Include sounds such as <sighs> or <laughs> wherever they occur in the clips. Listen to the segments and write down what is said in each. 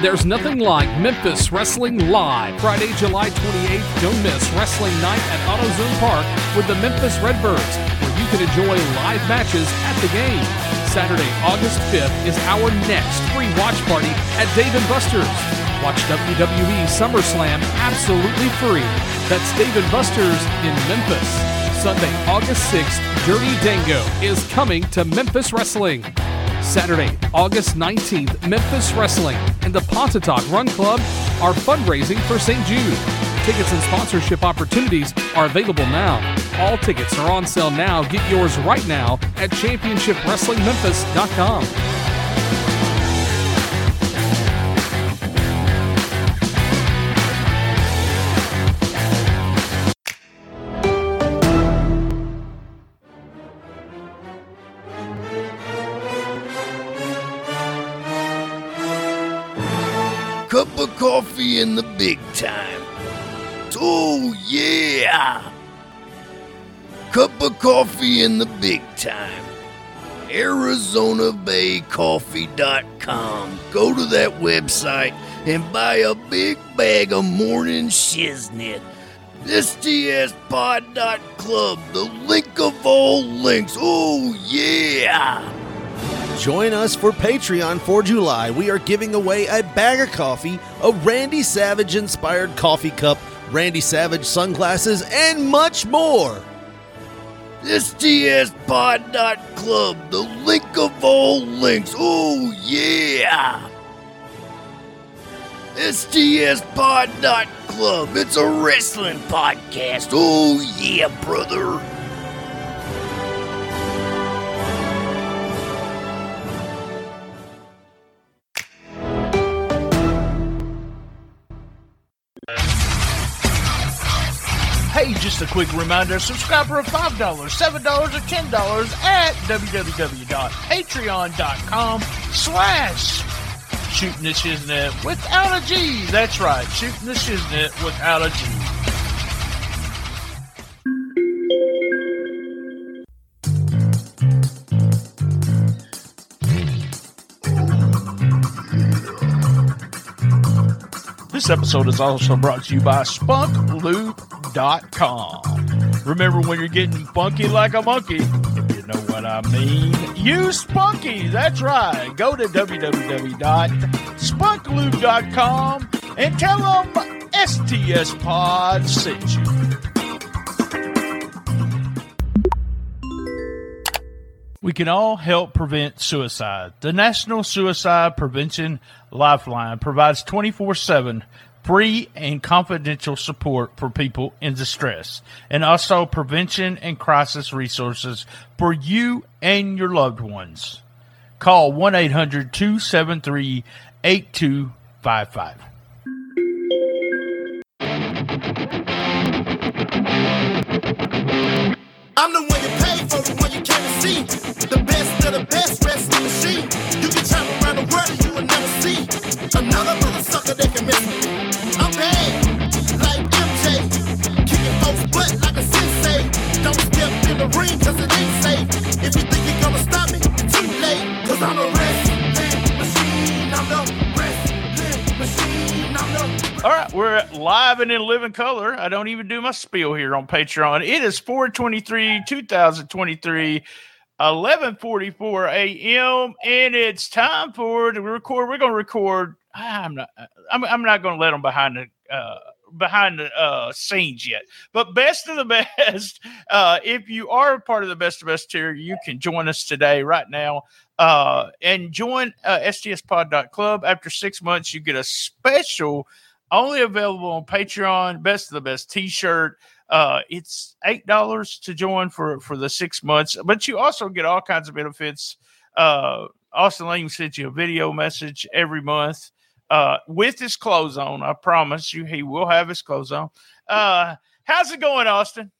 There's nothing like Memphis Wrestling Live. Friday, July 28th, don't miss Wrestling Night at AutoZone Park with the Memphis Redbirds, where you can enjoy live matches at the game. Saturday, August 5th is our next free watch party at Dave & Buster's. Watch WWE SummerSlam absolutely free. That's Dave & Buster's in Memphis. Sunday, August 6th, Dirty Dango is coming to Memphis Wrestling. Saturday, August 19th, Memphis Wrestling and the Pontotoc Run Club are fundraising for St. Jude. Tickets and sponsorship opportunities are available now. All tickets are on sale now. Get yours right now at championshipwrestlingmemphis.com. of coffee in the big time. Oh, yeah! Cup of coffee in the big time. ArizonaBayCoffee.com. Go to that website and buy a big bag of morning shiznit. STSPod.club, the link of all links. Oh, yeah! Join us for Patreon for July. We are giving away a bag of coffee, a Randy Savage inspired coffee cup, Randy Savage sunglasses, and much more. This TS Club, the link of all links. Oh, yeah! STS Pod Club, it's a wrestling podcast. Oh, yeah, brother. Just a quick reminder subscribe for $5, $7, or $10 at www.patreon.com slash shooting the shiznit without a G. That's right, shooting the shiznit without a G. This episode is also brought to you by SpunkLube.com. Remember when you're getting funky like a monkey, if you know what I mean, use Spunky. That's right. Go to www.spunklube.com and tell them STS Pod sent you. We can all help prevent suicide. The National Suicide Prevention Lifeline provides 24 7 free and confidential support for people in distress and also prevention and crisis resources for you and your loved ones. Call 1 800 273 8255. I'm the one you pay for, the one you see. The Don't step in the ring cause it ain't safe. If you think you're gonna stop me, too late. Cause I'm a All right, we're live and in living color. I don't even do my spiel here on Patreon. It is 423, 2023, 1144 a.m. And it's time for to record. We're going to record. I'm not, I'm, I'm not going to let them behind the, uh, behind the uh, scenes yet. But best of the <laughs> best, uh, if you are a part of the best of best tier, you can join us today, right now, uh, and join uh, stspod.club. After six months, you get a special, only available on Patreon, best of the best t-shirt. Uh, it's eight dollars to join for for the six months, but you also get all kinds of benefits. Uh, Austin Lane sends you a video message every month uh, with his clothes on. I promise you, he will have his clothes on. Uh, how's it going, Austin?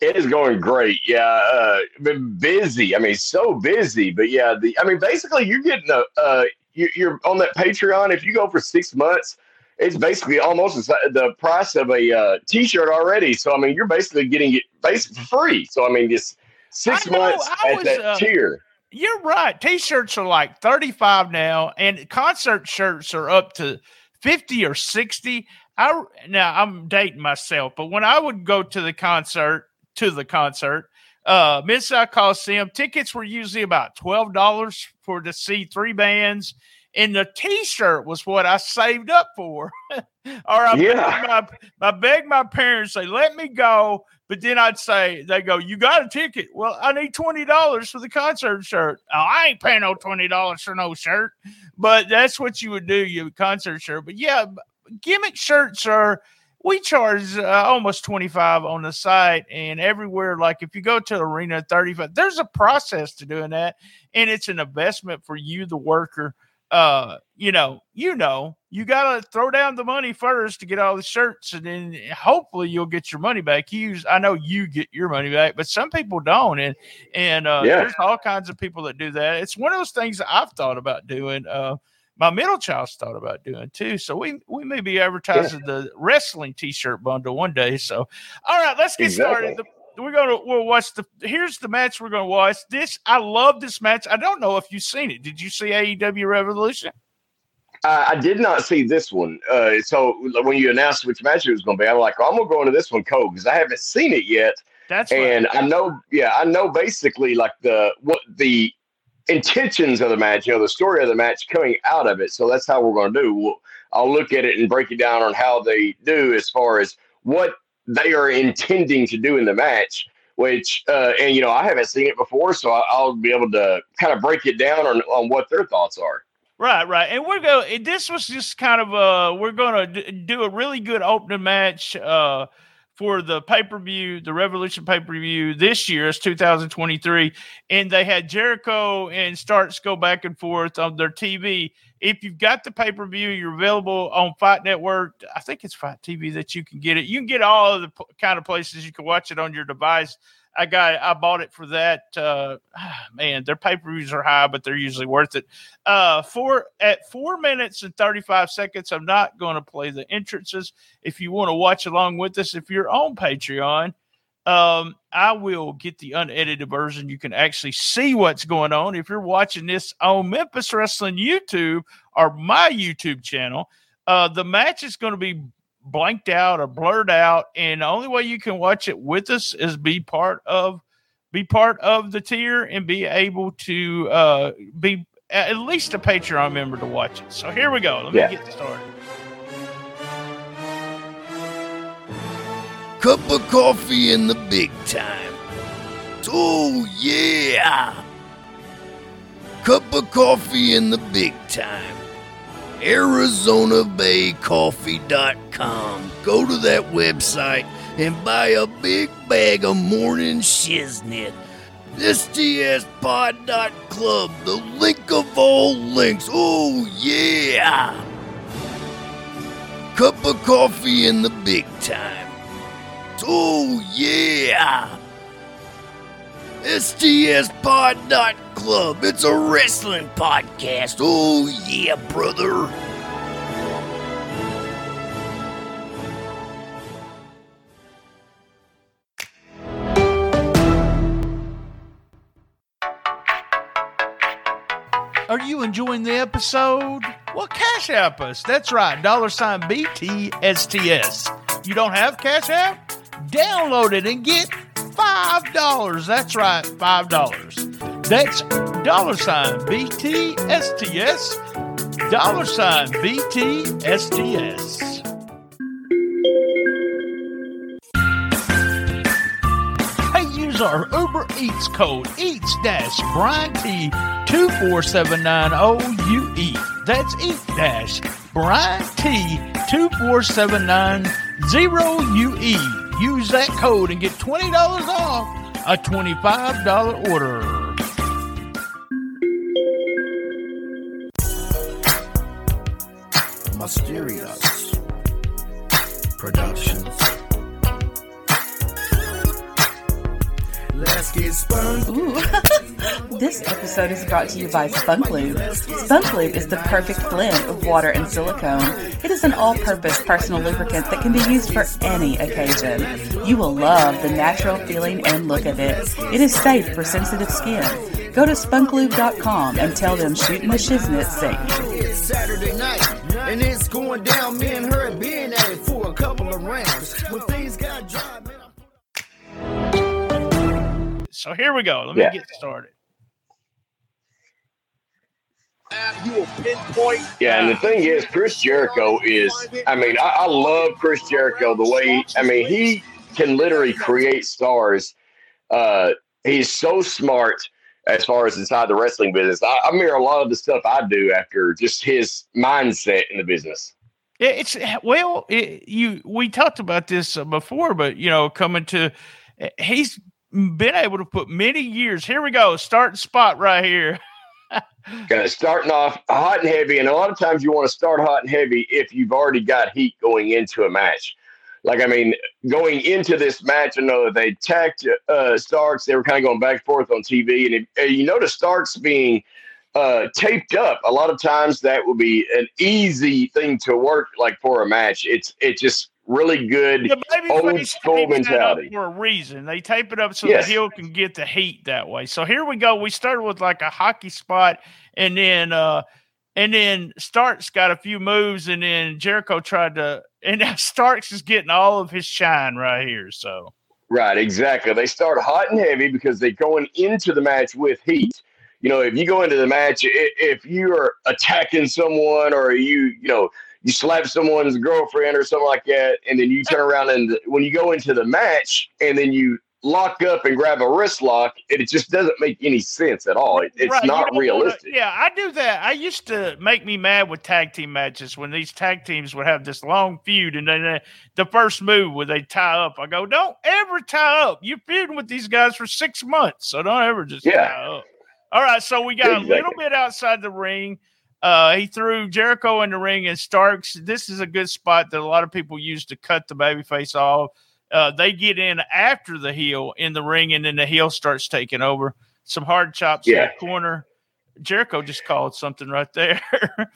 It is going great. Yeah, uh, been busy. I mean, so busy. But yeah, the I mean, basically, you're getting a uh, you, you're on that Patreon. If you go for six months, it's basically almost the price of a uh, T-shirt already. So I mean, you're basically getting it basically free. So I mean, just six know, months I at was, that uh, tier. You're right. T-shirts are like 35 now, and concert shirts are up to 50 or 60. I now I'm dating myself, but when I would go to the concert, to the concert, uh Mid South Coliseum, tickets were usually about twelve dollars for to see three bands. And the T-shirt was what I saved up for. <laughs> or I Yeah. begged my, I begged my parents, they let me go, but then I'd say, they go, You got a ticket. Well, I need $20 for the concert shirt. Oh, I ain't paying no $20 for no shirt. But that's what you would do, you concert shirt. But yeah, gimmick shirts are we charge uh, almost 25 on the site and everywhere like if you go to arena 35 there's a process to doing that and it's an investment for you the worker uh you know you know you gotta throw down the money first to get all the shirts and then hopefully you'll get your money back you i know you get your money back but some people don't and and uh Yeah. there's all kinds of people that do that it's one of those things that i've thought about doing uh my middle child's thought about doing too. So we we may be advertising the wrestling T-shirt bundle one day. So all right, let's get started. The- we're gonna we'll watch the here's the match we're gonna watch. This I love this match. I don't know if you've seen it. Did you see AEW Revolution? I, I did not see this one. Uh, so when you announced which match it was going to be, I'm like, oh, I'm going to go into this one cold because I haven't seen it yet. That's right. and I know, yeah, I know basically like the what the intentions of the match, you know, the story of the match coming out of it. So that's how we're going to do. We'll, I'll look at it and break it down on how they do as far as what they are intending to do in the match. Which uh, and you know I haven't seen it before, so I, I'll be able to kind of break it down on, on what their thoughts are. Right, right. And we're going this was just kind of uh we're going to do a really good opening match uh for the pay-per-view, the Revolution pay-per-view this year is 2023 and they had Jericho and Starks go back and forth on their TV. If you've got the pay-per-view, you're available on Fight Network. I think it's Fight TV that you can get it. You can get all of the p- kind of places you can watch it on your device. I got I bought it for that. Uh, <sighs> man, their pay-per-views are high, but they're usually worth it uh four at four minutes and 35 seconds i'm not going to play the entrances if you want to watch along with us if you're on patreon um i will get the unedited version you can actually see what's going on if you're watching this on memphis wrestling youtube or my youtube channel uh the match is going to be blanked out or blurred out and the only way you can watch it with us is be part of be part of the tier and be able to uh be at least a Patreon member to watch it. So here we go. Let me Yeah. get started. Cup of coffee in the big time. Oh, yeah. Cup of coffee in the big time. ArizonaBayCoffee.com. Go to that website and buy a big bag of morning shiznit. STSPod.club, the link of all links. Oh, yeah. Cup of coffee in the big time. Oh, yeah! STS Pod Dot Club. It's a wrestling podcast. Oh, yeah, brother. Are you enjoying the episode? Well, Cash App us. That's right. Dollar sign BTSTS. You don't have Cash App? Download it and get $5. That's right, $5. That's dollar sign BTSTS. Dollar sign BTSTS. Hey, use our Uber Eats code Eats Dash Brian T two four seven nine O U E. That's Eat Dash Brian T two four seven nine zero U E. Use that code and get twenty dollars off a twenty five dollar order. Mysterious Productions. Let's get spun. <laughs> This episode is brought to you by Spunk Lube. Spunk is the perfect blend of water and silicone. It is an all-purpose personal lubricant that can be used for any occasion. You will love the natural feeling and look of it. It is safe for sensitive skin. Go to spunklube.com and tell them Shooting the Shiznit sent. Saturday night, and it's going down. Me and her being at it for a couple of rounds. So here we go. Let me Yeah. get started. Yeah, and the thing is, Chris Jericho is, I mean, I, I love Chris Jericho the way, I mean, he can literally create stars. Uh, he's so smart as far as inside the wrestling business. I, I mirror a lot of the stuff I do after just his mindset in the business. Yeah, it's well, it, you we talked about this uh, before, but you know, coming to he's been able to put many years. Here we go, starting spot right here. <laughs> Kind of starting off hot and heavy, and a lot of times you want to start hot and heavy if you've already got heat going into a match. Like I mean, going into this match, I know they attacked uh, Starks. They were kind of going back and forth on TV, and uh, you notice Starks being uh, taped up. A lot of times that would be an easy thing to work like for a match. It's it just really good. The baby old school tapes that up mentality. for a reason. They tape it up so Yes. the heel can get the heat that way. So here we go. We started with like a hockey spot, and then uh and then Starks got a few moves, and then Jericho tried to, and now <laughs> Starks is getting all of his shine right here. So Right, exactly. They start hot and heavy because they're going into the match with heat. You know, if you go into the match, if you're attacking someone or you, you know, you slap someone's girlfriend or something like that, and then you turn around and when you go into the match and then you lock up and grab a wrist lock, it, it just doesn't make any sense at all. It, it's Right, not realistic. yeah, I do that. I used to make me mad with tag team matches when these tag teams would have this long feud, and then uh, the first move where they tie up. I go, don't ever tie up. You're feuding with these guys for six months, so don't ever just Yeah. tie up. All right, so we got a little bit outside the ring. Uh, he threw Jericho in the ring and Starks. This is a good spot that a lot of people use to cut the babyface off. Uh, they get in after the heel in the ring, and then the heel starts taking over. Some hard chops in Yeah. the corner. Jericho just called something right there. <laughs>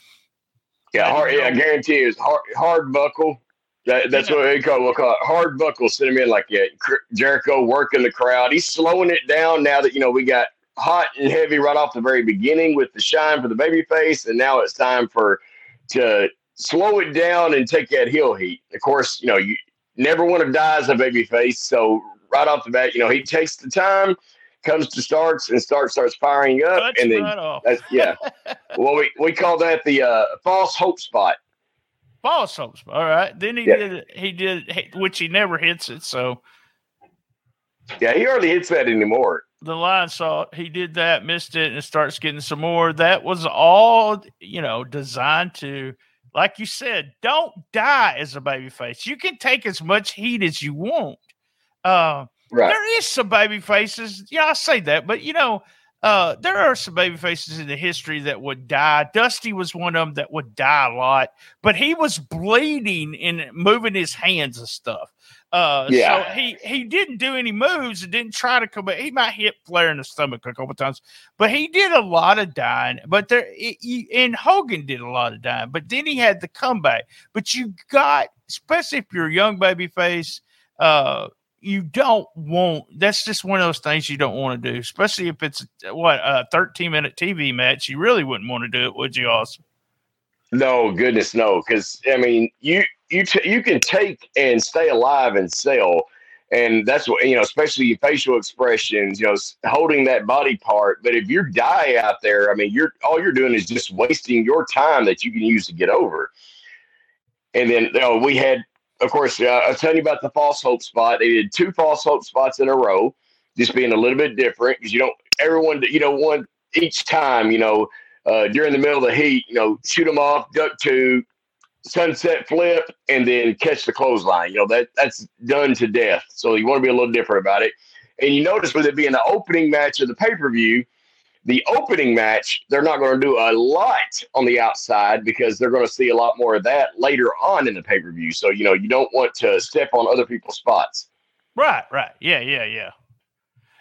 Yeah, hard, yeah, I guarantee you, it's hard, hard buckle. That, that's Yeah. what they call, we'll call it. Hard buckle. Send him in like. Cr- Jericho working the crowd. He's slowing it down now that you know we got hot and heavy right off the very beginning with the shine for the baby face, and now it's time for to slow it down and take that heel heat. Of course, you know you never want to die as a baby face, so right off the bat, you know he takes the time, comes to Starks, and Starks starts firing up, Cuts and then right yeah. <laughs> well, we we call that the uh, false hope spot. False hope spot. All right. Then he Yeah. did. He did, which he never hits it. So Yeah, he hardly hits that anymore. The lionsault. He did that, missed it, and starts getting some more. That was all, you know, designed to, like you said, don't die as a babyface. You can take as much heat as you want. Uh, Right. There is some baby faces. Yeah, I say that, but you know, uh, there are some baby faces in the history that would die. Dusty was one of them that would die a lot, but he was bleeding and moving his hands and stuff. Uh, Yeah. so he he didn't do any moves and didn't try to come back. He might hit Flair in the stomach a couple times, but he did a lot of dying. But there, it, you, and Hogan did a lot of dying. But then he had the comeback. But you got, especially if you're a young baby face, uh, you don't want that's just one of those things you don't want to do, especially if it's what a 13 minute TV match. You really wouldn't want to do it, would you? Also, No, goodness, no. Because I mean, you you t- you can take and stay alive and sell, and that's what you know. Especially your facial expressions, you know, holding that body part. But if you die out there, I mean, you're all you're doing is just wasting your time that you can use to get over. And then you know, we had, of course, uh, I was telling you about the false hope spot. They did two false hope spots in a row, just being a little bit different because you don't everyone you know one each time you know uh, during the middle of the heat, you know, shoot them off, duck to sunset flip, and then catch the clothesline. You know, that that's done to death. So you want to be a little different about it. And you notice with it being the opening match of the pay per view, the opening match, they're not going to do a lot on the outside because they're going to see a lot more of that later on in the pay per view. So, you know, you don't want to step on other people's spots. right, right, yeah, yeah, yeah.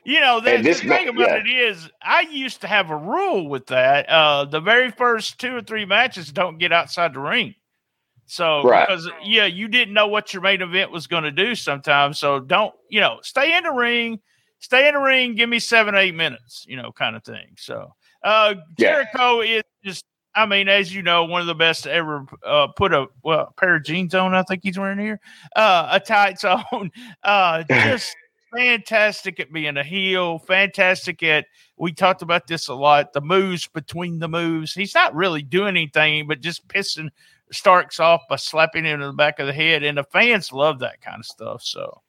You know, the, the thing ma- about yeah. it is, I used to have a rule with that. Uh, the very first two or three matches don't get outside the ring. So, Right. because yeah, you didn't know what your main event was going to do sometimes. So, don't you know, stay in the ring, stay in the ring, give me seven, eight minutes, you know, kind of thing. So uh Yeah. Jericho is just I mean, as you know, one of the best to ever uh, put a well pair of jeans on. I think he's wearing here, uh, a tights <laughs> on. Uh, just fantastic at being a heel. Fantastic at we talked about this a lot. The moves between the moves. He's not really doing anything, but just pissing Starks off by slapping him in the back of the head, and the fans love that kind of stuff. So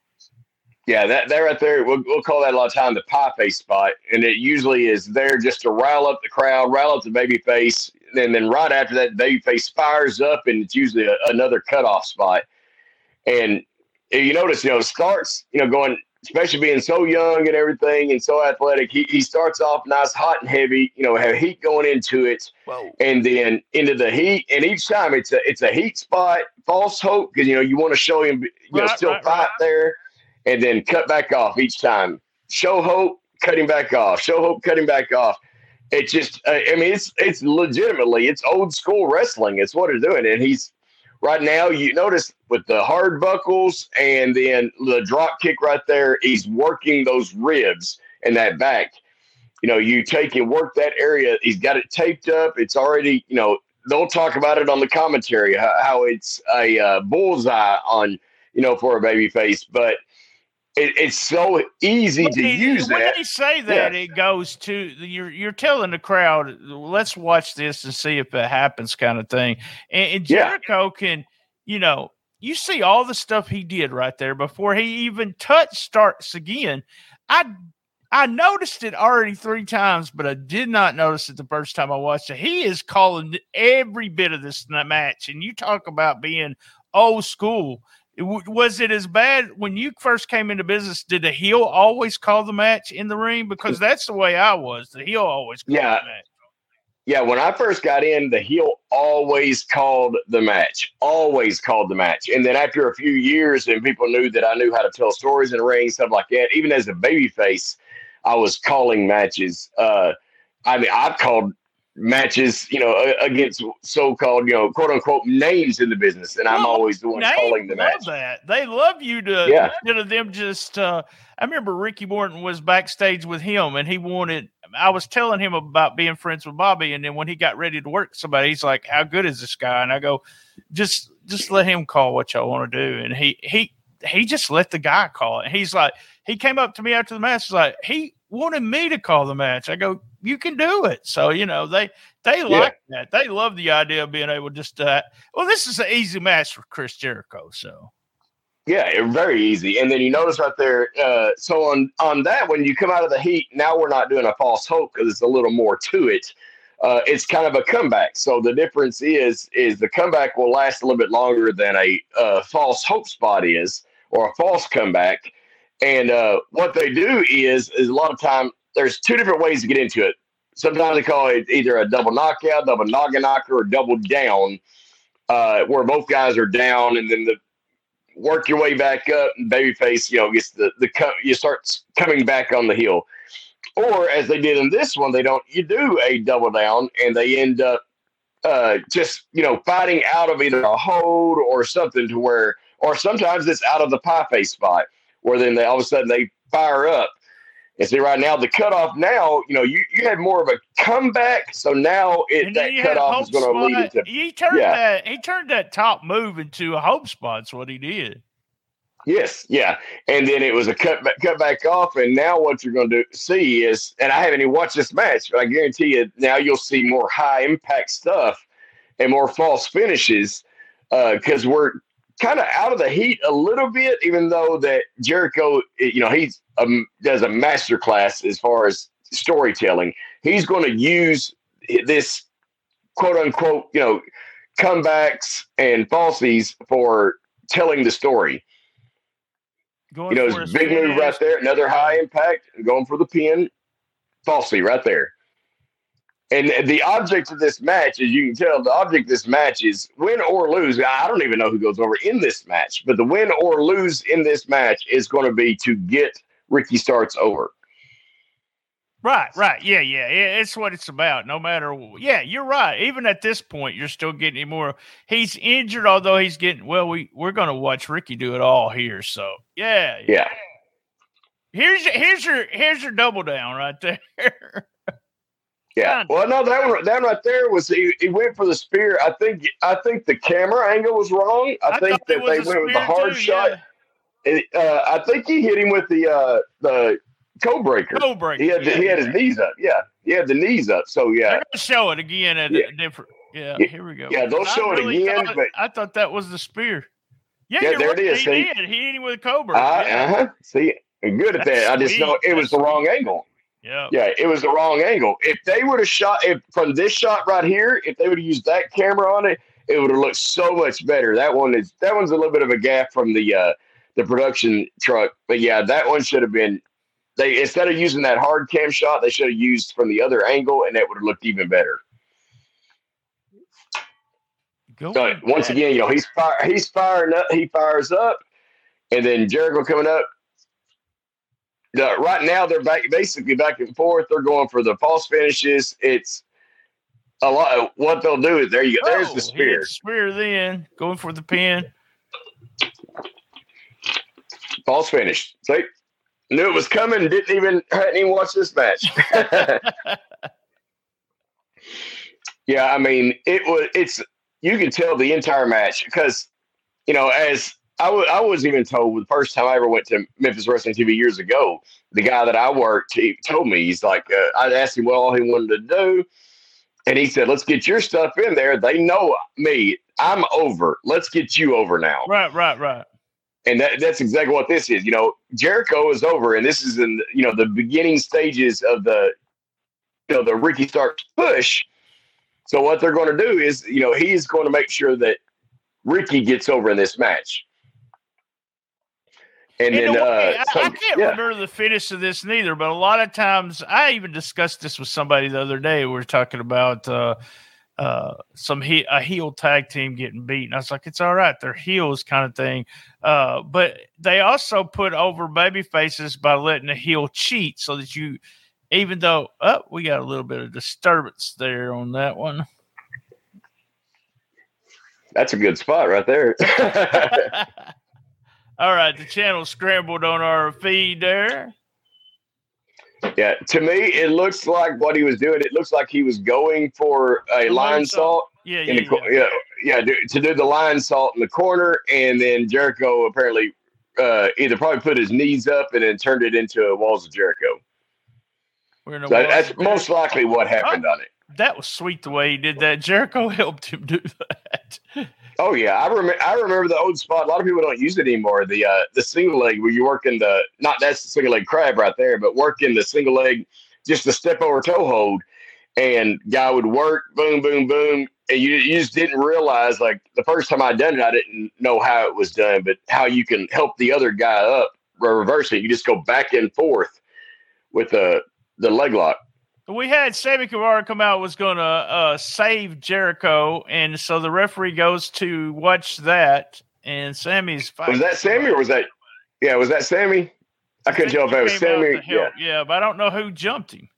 Yeah, that, that right there, we'll, we'll call that a lot of time the pie face spot. And it usually is there just to rile up the crowd, rile up the baby face. And then right after that, baby face fires up, and it's usually a, another cutoff spot. And you notice, you know, Starks, you know, going, especially being so young and everything and so athletic, he, he starts off nice, hot and heavy, you know, have heat going into it Whoa. and then into the heat. And each time it's a it's a heat spot, false hope because you know you want to show him, you know, still right, fight right. there, and then cut back off each time. Show hope, cut him back off. Show hope, cut him back off. It just, uh, I mean, it's it's legitimately it's old school wrestling. It's what they're doing, and he's right now. You notice with the hard buckles and then the drop kick right there, he's working those ribs and that back you know, you take and work that area. He's got it taped up. It's already, you know, they'll talk about it on the commentary how, how it's a uh, bullseye on, you know, for a baby face, but it, it's so easy to he- use when that. they say that, it goes to you're you're telling the crowd, let's watch this and see if it happens, kind of thing. And, and Yeah. Jericho can, you know, you see all the stuff he did right there before he even touched Starks again. I I noticed it already three times, but I did not notice it the first time I watched it. He is calling every bit of this match, and you talk about being old school. Was it as bad when you first came into business? Did the heel always call the match in the ring? Because that's the way I was. The heel always called Yeah. the match. Yeah, when I first got in, the heel always called the match, always called the match. And then after a few years, and people knew that I knew how to tell stories in the ring, stuff like that. Even as a baby face, I was calling matches. Uh, I mean, I've called matches, you know, against so-called, you know, quote unquote names in the business, and I'm always the one calling the match. that. They love you to Yeah. instead of them just uh I remember Ricky Morton was backstage with him and he wanted I was telling him about being friends with Bobby and then when he got ready to work somebody, he's like, How good is this guy? And I go, just just let him call what y'all want to do. And he he he just let the guy call it. He's like, he came up to me after the match, he's like, he wanted me to call the match. I go, you can do it. So, you know, they they like that. They love the idea of being able just to well, this is an easy match for Chris Jericho. So Yeah, very easy. And then you notice right there. Uh, so on on that, when you come out of the heat, now we're not doing a false hope because it's a little more to it. Uh, it's kind of a comeback. So the difference is is the comeback will last a little bit longer than a uh, false hope spot is, or a false comeback. And uh, what they do is is a lot of time there's two different ways to get into it. Sometimes they call it either a double knockout, double noggin knocker, or double down, uh, where both guys are down, and then the work your way back up and babyface, you know, gets the, the you start coming back on the heel. Or as they did in this one, they don't you do a double down and they end up uh just you know fighting out of either a hold or something to where or sometimes it's out of the pie face spot where then they all of a sudden they fire up. And see right now the cutoff now, you know, you, you had more of a comeback. So now it that then you had cutoff is gonna lead spot. into he turned yeah. that he turned that top move into a hope spot. spot's what he did. Yes, yeah, and then it was a cut back, cut back off, and now what you're going to see is, and I haven't even watched this match, but I guarantee you now you'll see more high impact stuff and more false finishes uh, because we're kind of out of the heat a little bit, even though that Jericho, you know, he's um, does a master class as far as storytelling. He's going to use this quote unquote, you know, comebacks and falsies for telling the story. Going You know, his big move right there, another high impact, going for the pin, falsely right there. And the object of this match, as you can tell, the object of this match is win or lose. I don't even know who goes over in this match, but the win or lose in this match is going to be to get Ricky Starks over. Right, right. Yeah, yeah. yeah, It's what it's about. No matter yeah, you're right. Even at this point, you're still getting him more. He's injured, although he's getting well, we we're gonna watch Ricky do it all here. So yeah, Yeah. Here's your here's your here's your double down right there. <laughs> Yeah. Well, no, that one, that one right there was he, he went for the spear. I think I think the camera angle was wrong. I, I think that they went with the hard too, shot. yeah. It, uh, I think he hit him with the uh, the code breaker. Code breaker, He had the, he had his knees up. Yeah, he had the knees up. So yeah, show it again at Yeah. a different. Yeah, Yeah, here we go. yeah, they'll I show it really again, thought- but- I thought that was the spear. Yeah, Yeah, there right. it is, He see? did. He hit him with a cobra. uh yeah. huh. See, I'm good at That's that. I just know it was the wrong angle. Yeah. Yeah, it was the wrong angle. If they would have shot if from this shot right here, if they would have used that camera on it, it would have looked so much better. That one is that one's a little bit of a gap from the uh the production truck. But yeah, that one should have been they instead of using that hard cam shot, they should have used from the other angle and that would have looked even better. Go But once again, you know, he's fire he's firing up, he fires up, and then Jericho coming up. The, right now they're back basically back and forth. They're going for the false finishes. It's a lot of what they'll do is there you go. There's Oh, the spear. the spear then going for the pin. False finish. See? Knew it was coming, didn't even hadn't even watched this match. <laughs> yeah, I mean, it was it's you can tell the entire match because you know, as I wa- I was even told the first time I ever went to Memphis Wrestling TV years ago, the guy that I worked, he told me, he's like, uh, I asked him what all he wanted to do. And he said, let's get your stuff in there. They know me. I'm over. Let's get you over now right, right, right. and that, that's exactly what this is. You know, Jericho is over, and this is in you know the beginning stages of the you know the Ricky Stark push. So what they're going to do is, you know, he's going to make sure that Ricky gets over in this match. And In then, a way, uh, I, I can't yeah, remember the finish of this neither, but a lot of times I even discussed this with somebody the other day. We were talking about uh, uh, some he- a heel tag team getting beaten. I was like, it's all right, they're heels kind of thing. Uh, but they also put over baby faces by letting the heel cheat so that you, even though, oh, we got a little bit of disturbance there on that one. that's a good spot right there. <laughs> <laughs> all right, the channel scrambled on our feed there. yeah, to me, it looks like what he was doing. It looks like he was going for a The line moonsault. salt. Yeah, yeah, the, yeah. yeah, yeah, to do the lionsault in the corner, and then Jericho apparently uh, either probably put his knees up and then turned it into a walls of Jericho. We're in a So that's most likely what happened on it. that was sweet the way he did that. Jericho helped him do <laughs> that. Oh yeah, I remember. I remember the old spot. A lot of people don't use it anymore. The uh, the single leg where you work in the not that's the single leg crab right there, but work in the single leg just the step over toe hold, and guy would work boom boom boom, and you you just didn't realize like the first time I done it, I didn't know how it was done, but how you can help the other guy up reverse it. You just go back and forth with the the leg lock. We had Sammy Guevara come out was going to uh, save Jericho, and so the referee goes to watch that, and Sammy's fighting. Was that Sammy or was that? Yeah, was that Sammy? I couldn't tell if it was Sammy. help, yeah, but I don't know who jumped him.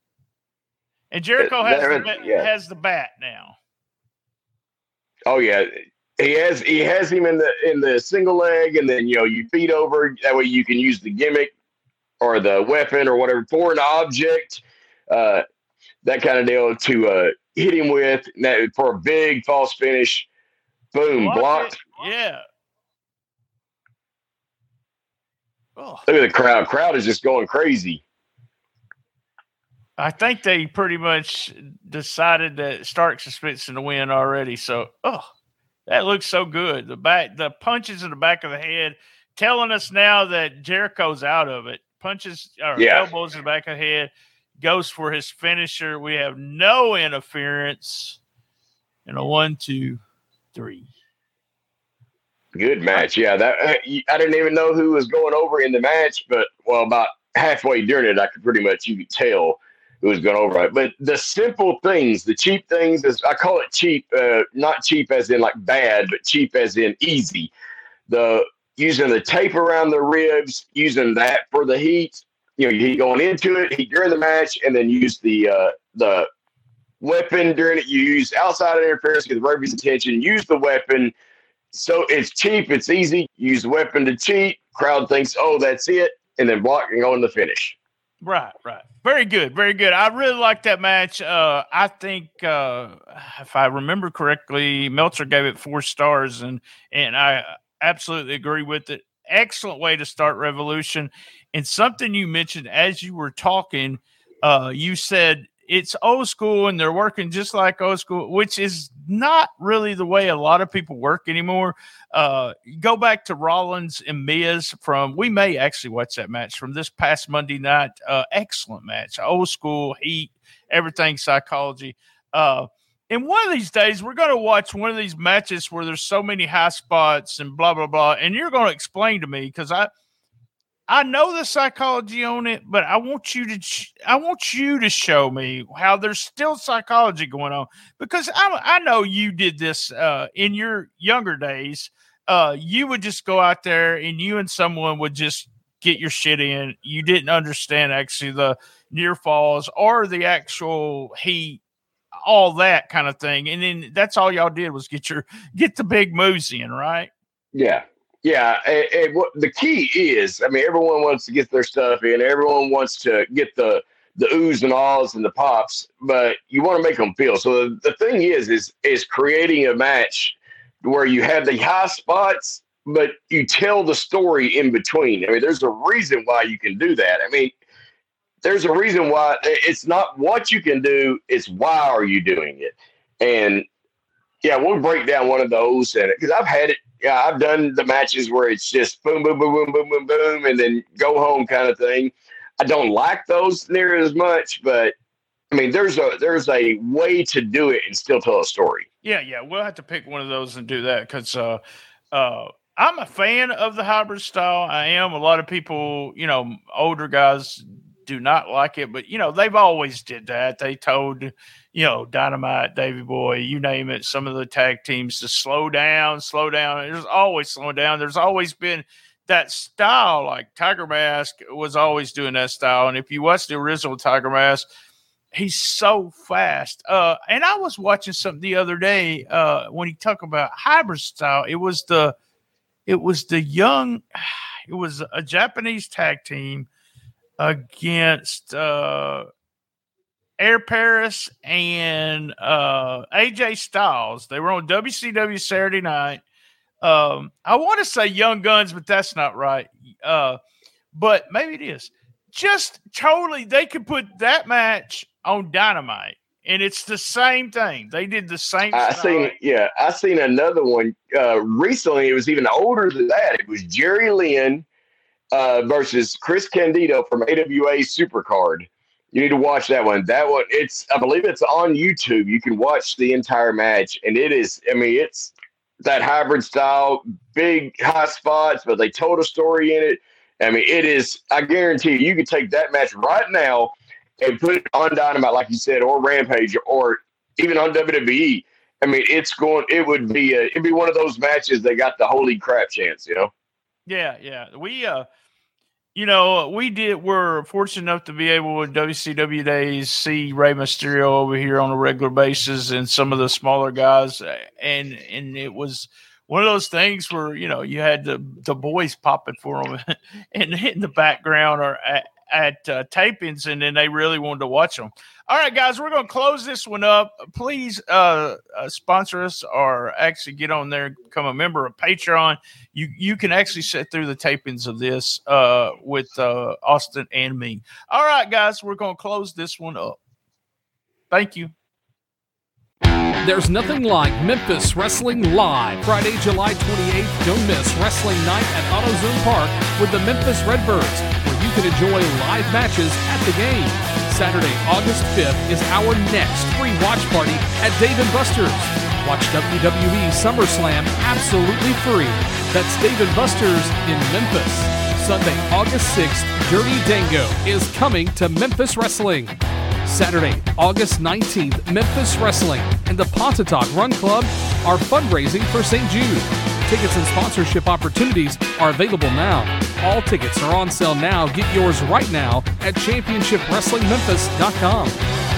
And Jericho has the, ba- yeah. has the bat now. Oh yeah, he has he has him in the in the single leg, and then you know you feed over. That way you can use the gimmick or the weapon or whatever foreign object, uh, that kind of deal to uh, hit him with that, for a big false finish. Boom, Block blocked. it, Yeah. Oh, Look at the crowd. Crowd is just going crazy. I think they pretty much decided that Starks is fixing to win already. So, oh, that looks so good. The back, the punches in the back of the head, telling us now that Jericho's out of it. Punches or Yeah. elbows in the back of the head, goes for his finisher. We have no interference. And a one, two, three. Good match. Yeah, that uh, I didn't even know who was going over in the match, but well, about halfway during it, I could pretty much you could tell who was going over it. But the simple things, the cheap things, is I call it cheap, uh, not cheap as in like bad, but cheap as in easy. The using the tape around the ribs, using that for the heat. You know, you going into it, heat during the match, and then use the uh, the weapon during it. You use outside interference, get the referee's attention. Use the weapon so it's cheap, it's easy. Use the weapon to cheat. Crowd thinks, oh, that's it. and then block and go in the finish. Right, right. Very good, very good. I really like that match. Uh, I think uh, if I remember correctly, Meltzer gave it four stars, and and I absolutely agree with it. Excellent way to start Revolution. And something you mentioned as you were talking, uh, you said it's old school and they're working just like old school, which is not really the way a lot of people work anymore. Uh, go back to Rollins and Miz from, we may actually watch that match from this past Monday night. Uh, excellent match, old school, heat, everything psychology. Uh, and one of these days, we're going to watch one of these matches where there's so many high spots and blah, blah, blah. And you're going to explain to me because I, I know the psychology on it, but I want you to I want you to show me how there's still psychology going on because I I know you did this uh, in your younger days. Uh, you would just go out there and you and someone would just get your shit in. You didn't understand actually the near falls or the actual heat, all that kind of thing, and then that's all y'all did was get your get the big moves in, right? Yeah, yeah, and, and what the key is, I mean, everyone wants to get their stuff in. Everyone wants to get the the oohs and ahs and the pops, but you want to make them feel. So the, the thing is, is is creating a match where you have the high spots, but you tell the story in between. I mean, there's a reason why you can do that. I mean, there's a reason why it's not what you can do; it's why are you doing it. And yeah, we'll break down one of those, and because I've had it yeah, I've done the matches where it's just boom, boom, boom, boom, boom, boom, boom, and then go home kind of thing. I don't like those near as much, but I mean, there's a there's a way to do it and still tell a story. Yeah, yeah, we'll have to pick one of those and do that because uh, uh, I'm a fan of the hybrid style. I am. A lot of people, you know, older guys do not like it, but you know, they've always did that. They told you know, Dynamite, Davy Boy, you name it, some of the tag teams to slow down, slow down. There's always slowing down. There's always been that style, like Tiger Mask was always doing that style. And if you watch the original Tiger Mask, he's so fast. Uh, and I was watching something the other day uh, when he talked about hybrid style. It was the, it was the young, <sighs> it was a Japanese tag team against uh Air Paris and uh, AJ Styles. They were on WCW Saturday night. Um, I want to say Young Guns, but that's not right. Uh, but maybe it is. Just totally, they could put that match on Dynamite, and it's the same thing. They did the same. I seen, yeah, I seen another one uh, recently. It was even older than that. It was Jerry Lynn uh, versus Chris Candido from AWA Supercard you need to watch that one. That one, it's I believe it's on YouTube. You can watch the entire match, and it is. I mean, it's that hybrid style, big high spots, but they told a story in it. I mean, it is. I guarantee you, you could take that match right now and put it on Dynamite, like you said, or Rampage, or even on WWE. I mean, it's going. It would be a. It'd be one of those matches that got the holy crap chance. You know. Yeah, yeah. We uh you know, we did. We're fortunate enough to be able in WCW days see Rey Mysterio over here on a regular basis, and some of the smaller guys, and and it was one of those things where you know you had the the boys popping for them <laughs> and in the background or at, at uh, tapings, and then they really wanted to watch them. All right, guys, we're going to close this one up. Please uh, uh, sponsor us or actually get on there, become a member of Patreon. You you can actually sit through the tapings of this uh, with uh, Austin and me. All right, guys, we're going to close this one up. Thank you. There's nothing like Memphis Wrestling Live. Friday, July 28th, don't miss Wrestling Night at AutoZone Park with the Memphis Redbirds, where you can enjoy live matches at the game. Saturday, August 5th is our next free watch party at Dave & Buster's. Watch WWE SummerSlam absolutely free. That's Dave & Buster's in Memphis. Sunday, August 6th, Dirty Dango is coming to Memphis Wrestling. Saturday, August 19th, Memphis Wrestling and the Pontotoc Run Club are fundraising for St. Jude. Tickets and sponsorship opportunities are available now. All tickets are on sale now. Get yours right now at championshipwrestlingmemphis.com.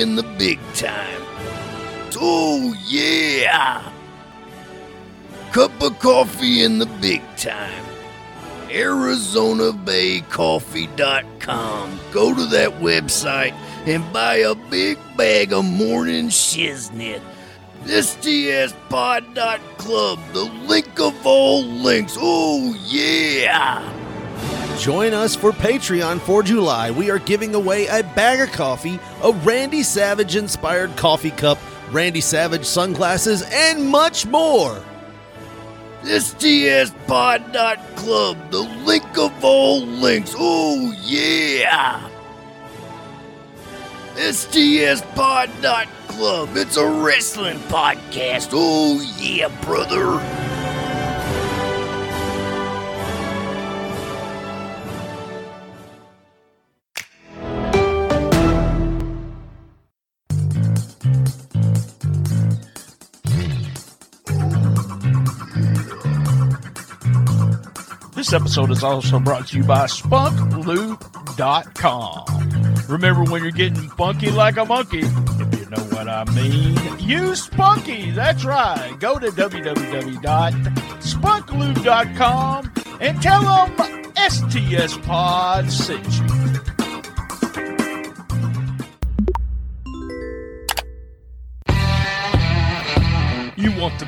in the big time. Oh, yeah! Cup of coffee in the big time. ArizonaBayCoffee.com. Go to that website and buy a big bag of morning shiznit. STSPod.club, the link of all links. Oh, yeah! Join us for Patreon for July. We are giving away a bag of coffee, a Randy Savage inspired coffee cup, Randy Savage sunglasses, and much more. This TS Pod Club, the link of all links. Oh, yeah! STS Pod Club, it's a wrestling podcast. Oh, yeah, brother. This episode is also brought to you by SpunkLube.com. Remember when you're getting funky like a monkey, if you know what I mean, use Spunky. That's right. Go to www.spunklube.com and tell them STS Pod sent you.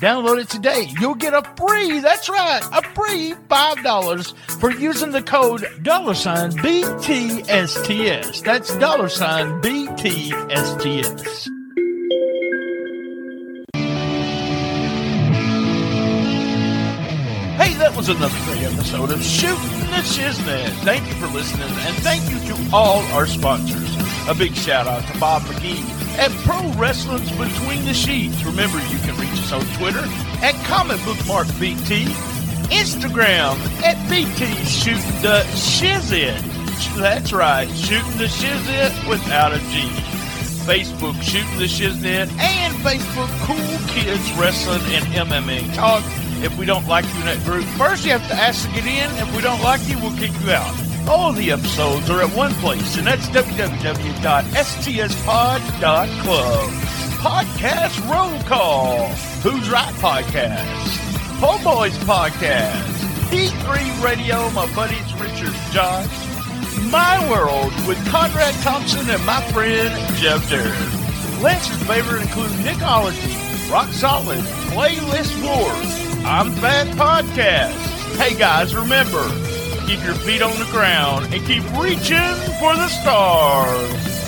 download it today. You'll get a free, that's right, a free $5 for using the code dollar sign BTSTS. That's dollar sign BTSTS. Hey, that was another great episode of Shooting the Shiznit. Thank you for listening, and thank you to all our sponsors. A big shout out to Bob McGee at Pro Wrestling's Between the Sheets. Remember, you can reach us on Twitter at Comic Book Mark BT, Instagram at BT Shooting the Shiznit. That's right, Shooting the Shiznit without a G. Facebook Shooting the Shiznit, and Facebook Cool Kids Wrestling and MMA Talk. If we don't like you in that group, first you have to ask to get in. If we don't like you, we'll kick you out. All the episodes are at one place, and that's www.stspod.club. Podcast Roll Call. Who's Right Podcast. Homeboys Podcast. P3 Radio, my buddies Richard Josh. My World with Conrad Thompson and my friend Jeff Jarrett. Lance's favorite include Nickology, Rock Solid, Playlist Wars, I'm Fat Podcast. Hey guys, remember, keep your feet on the ground and keep reaching for the stars.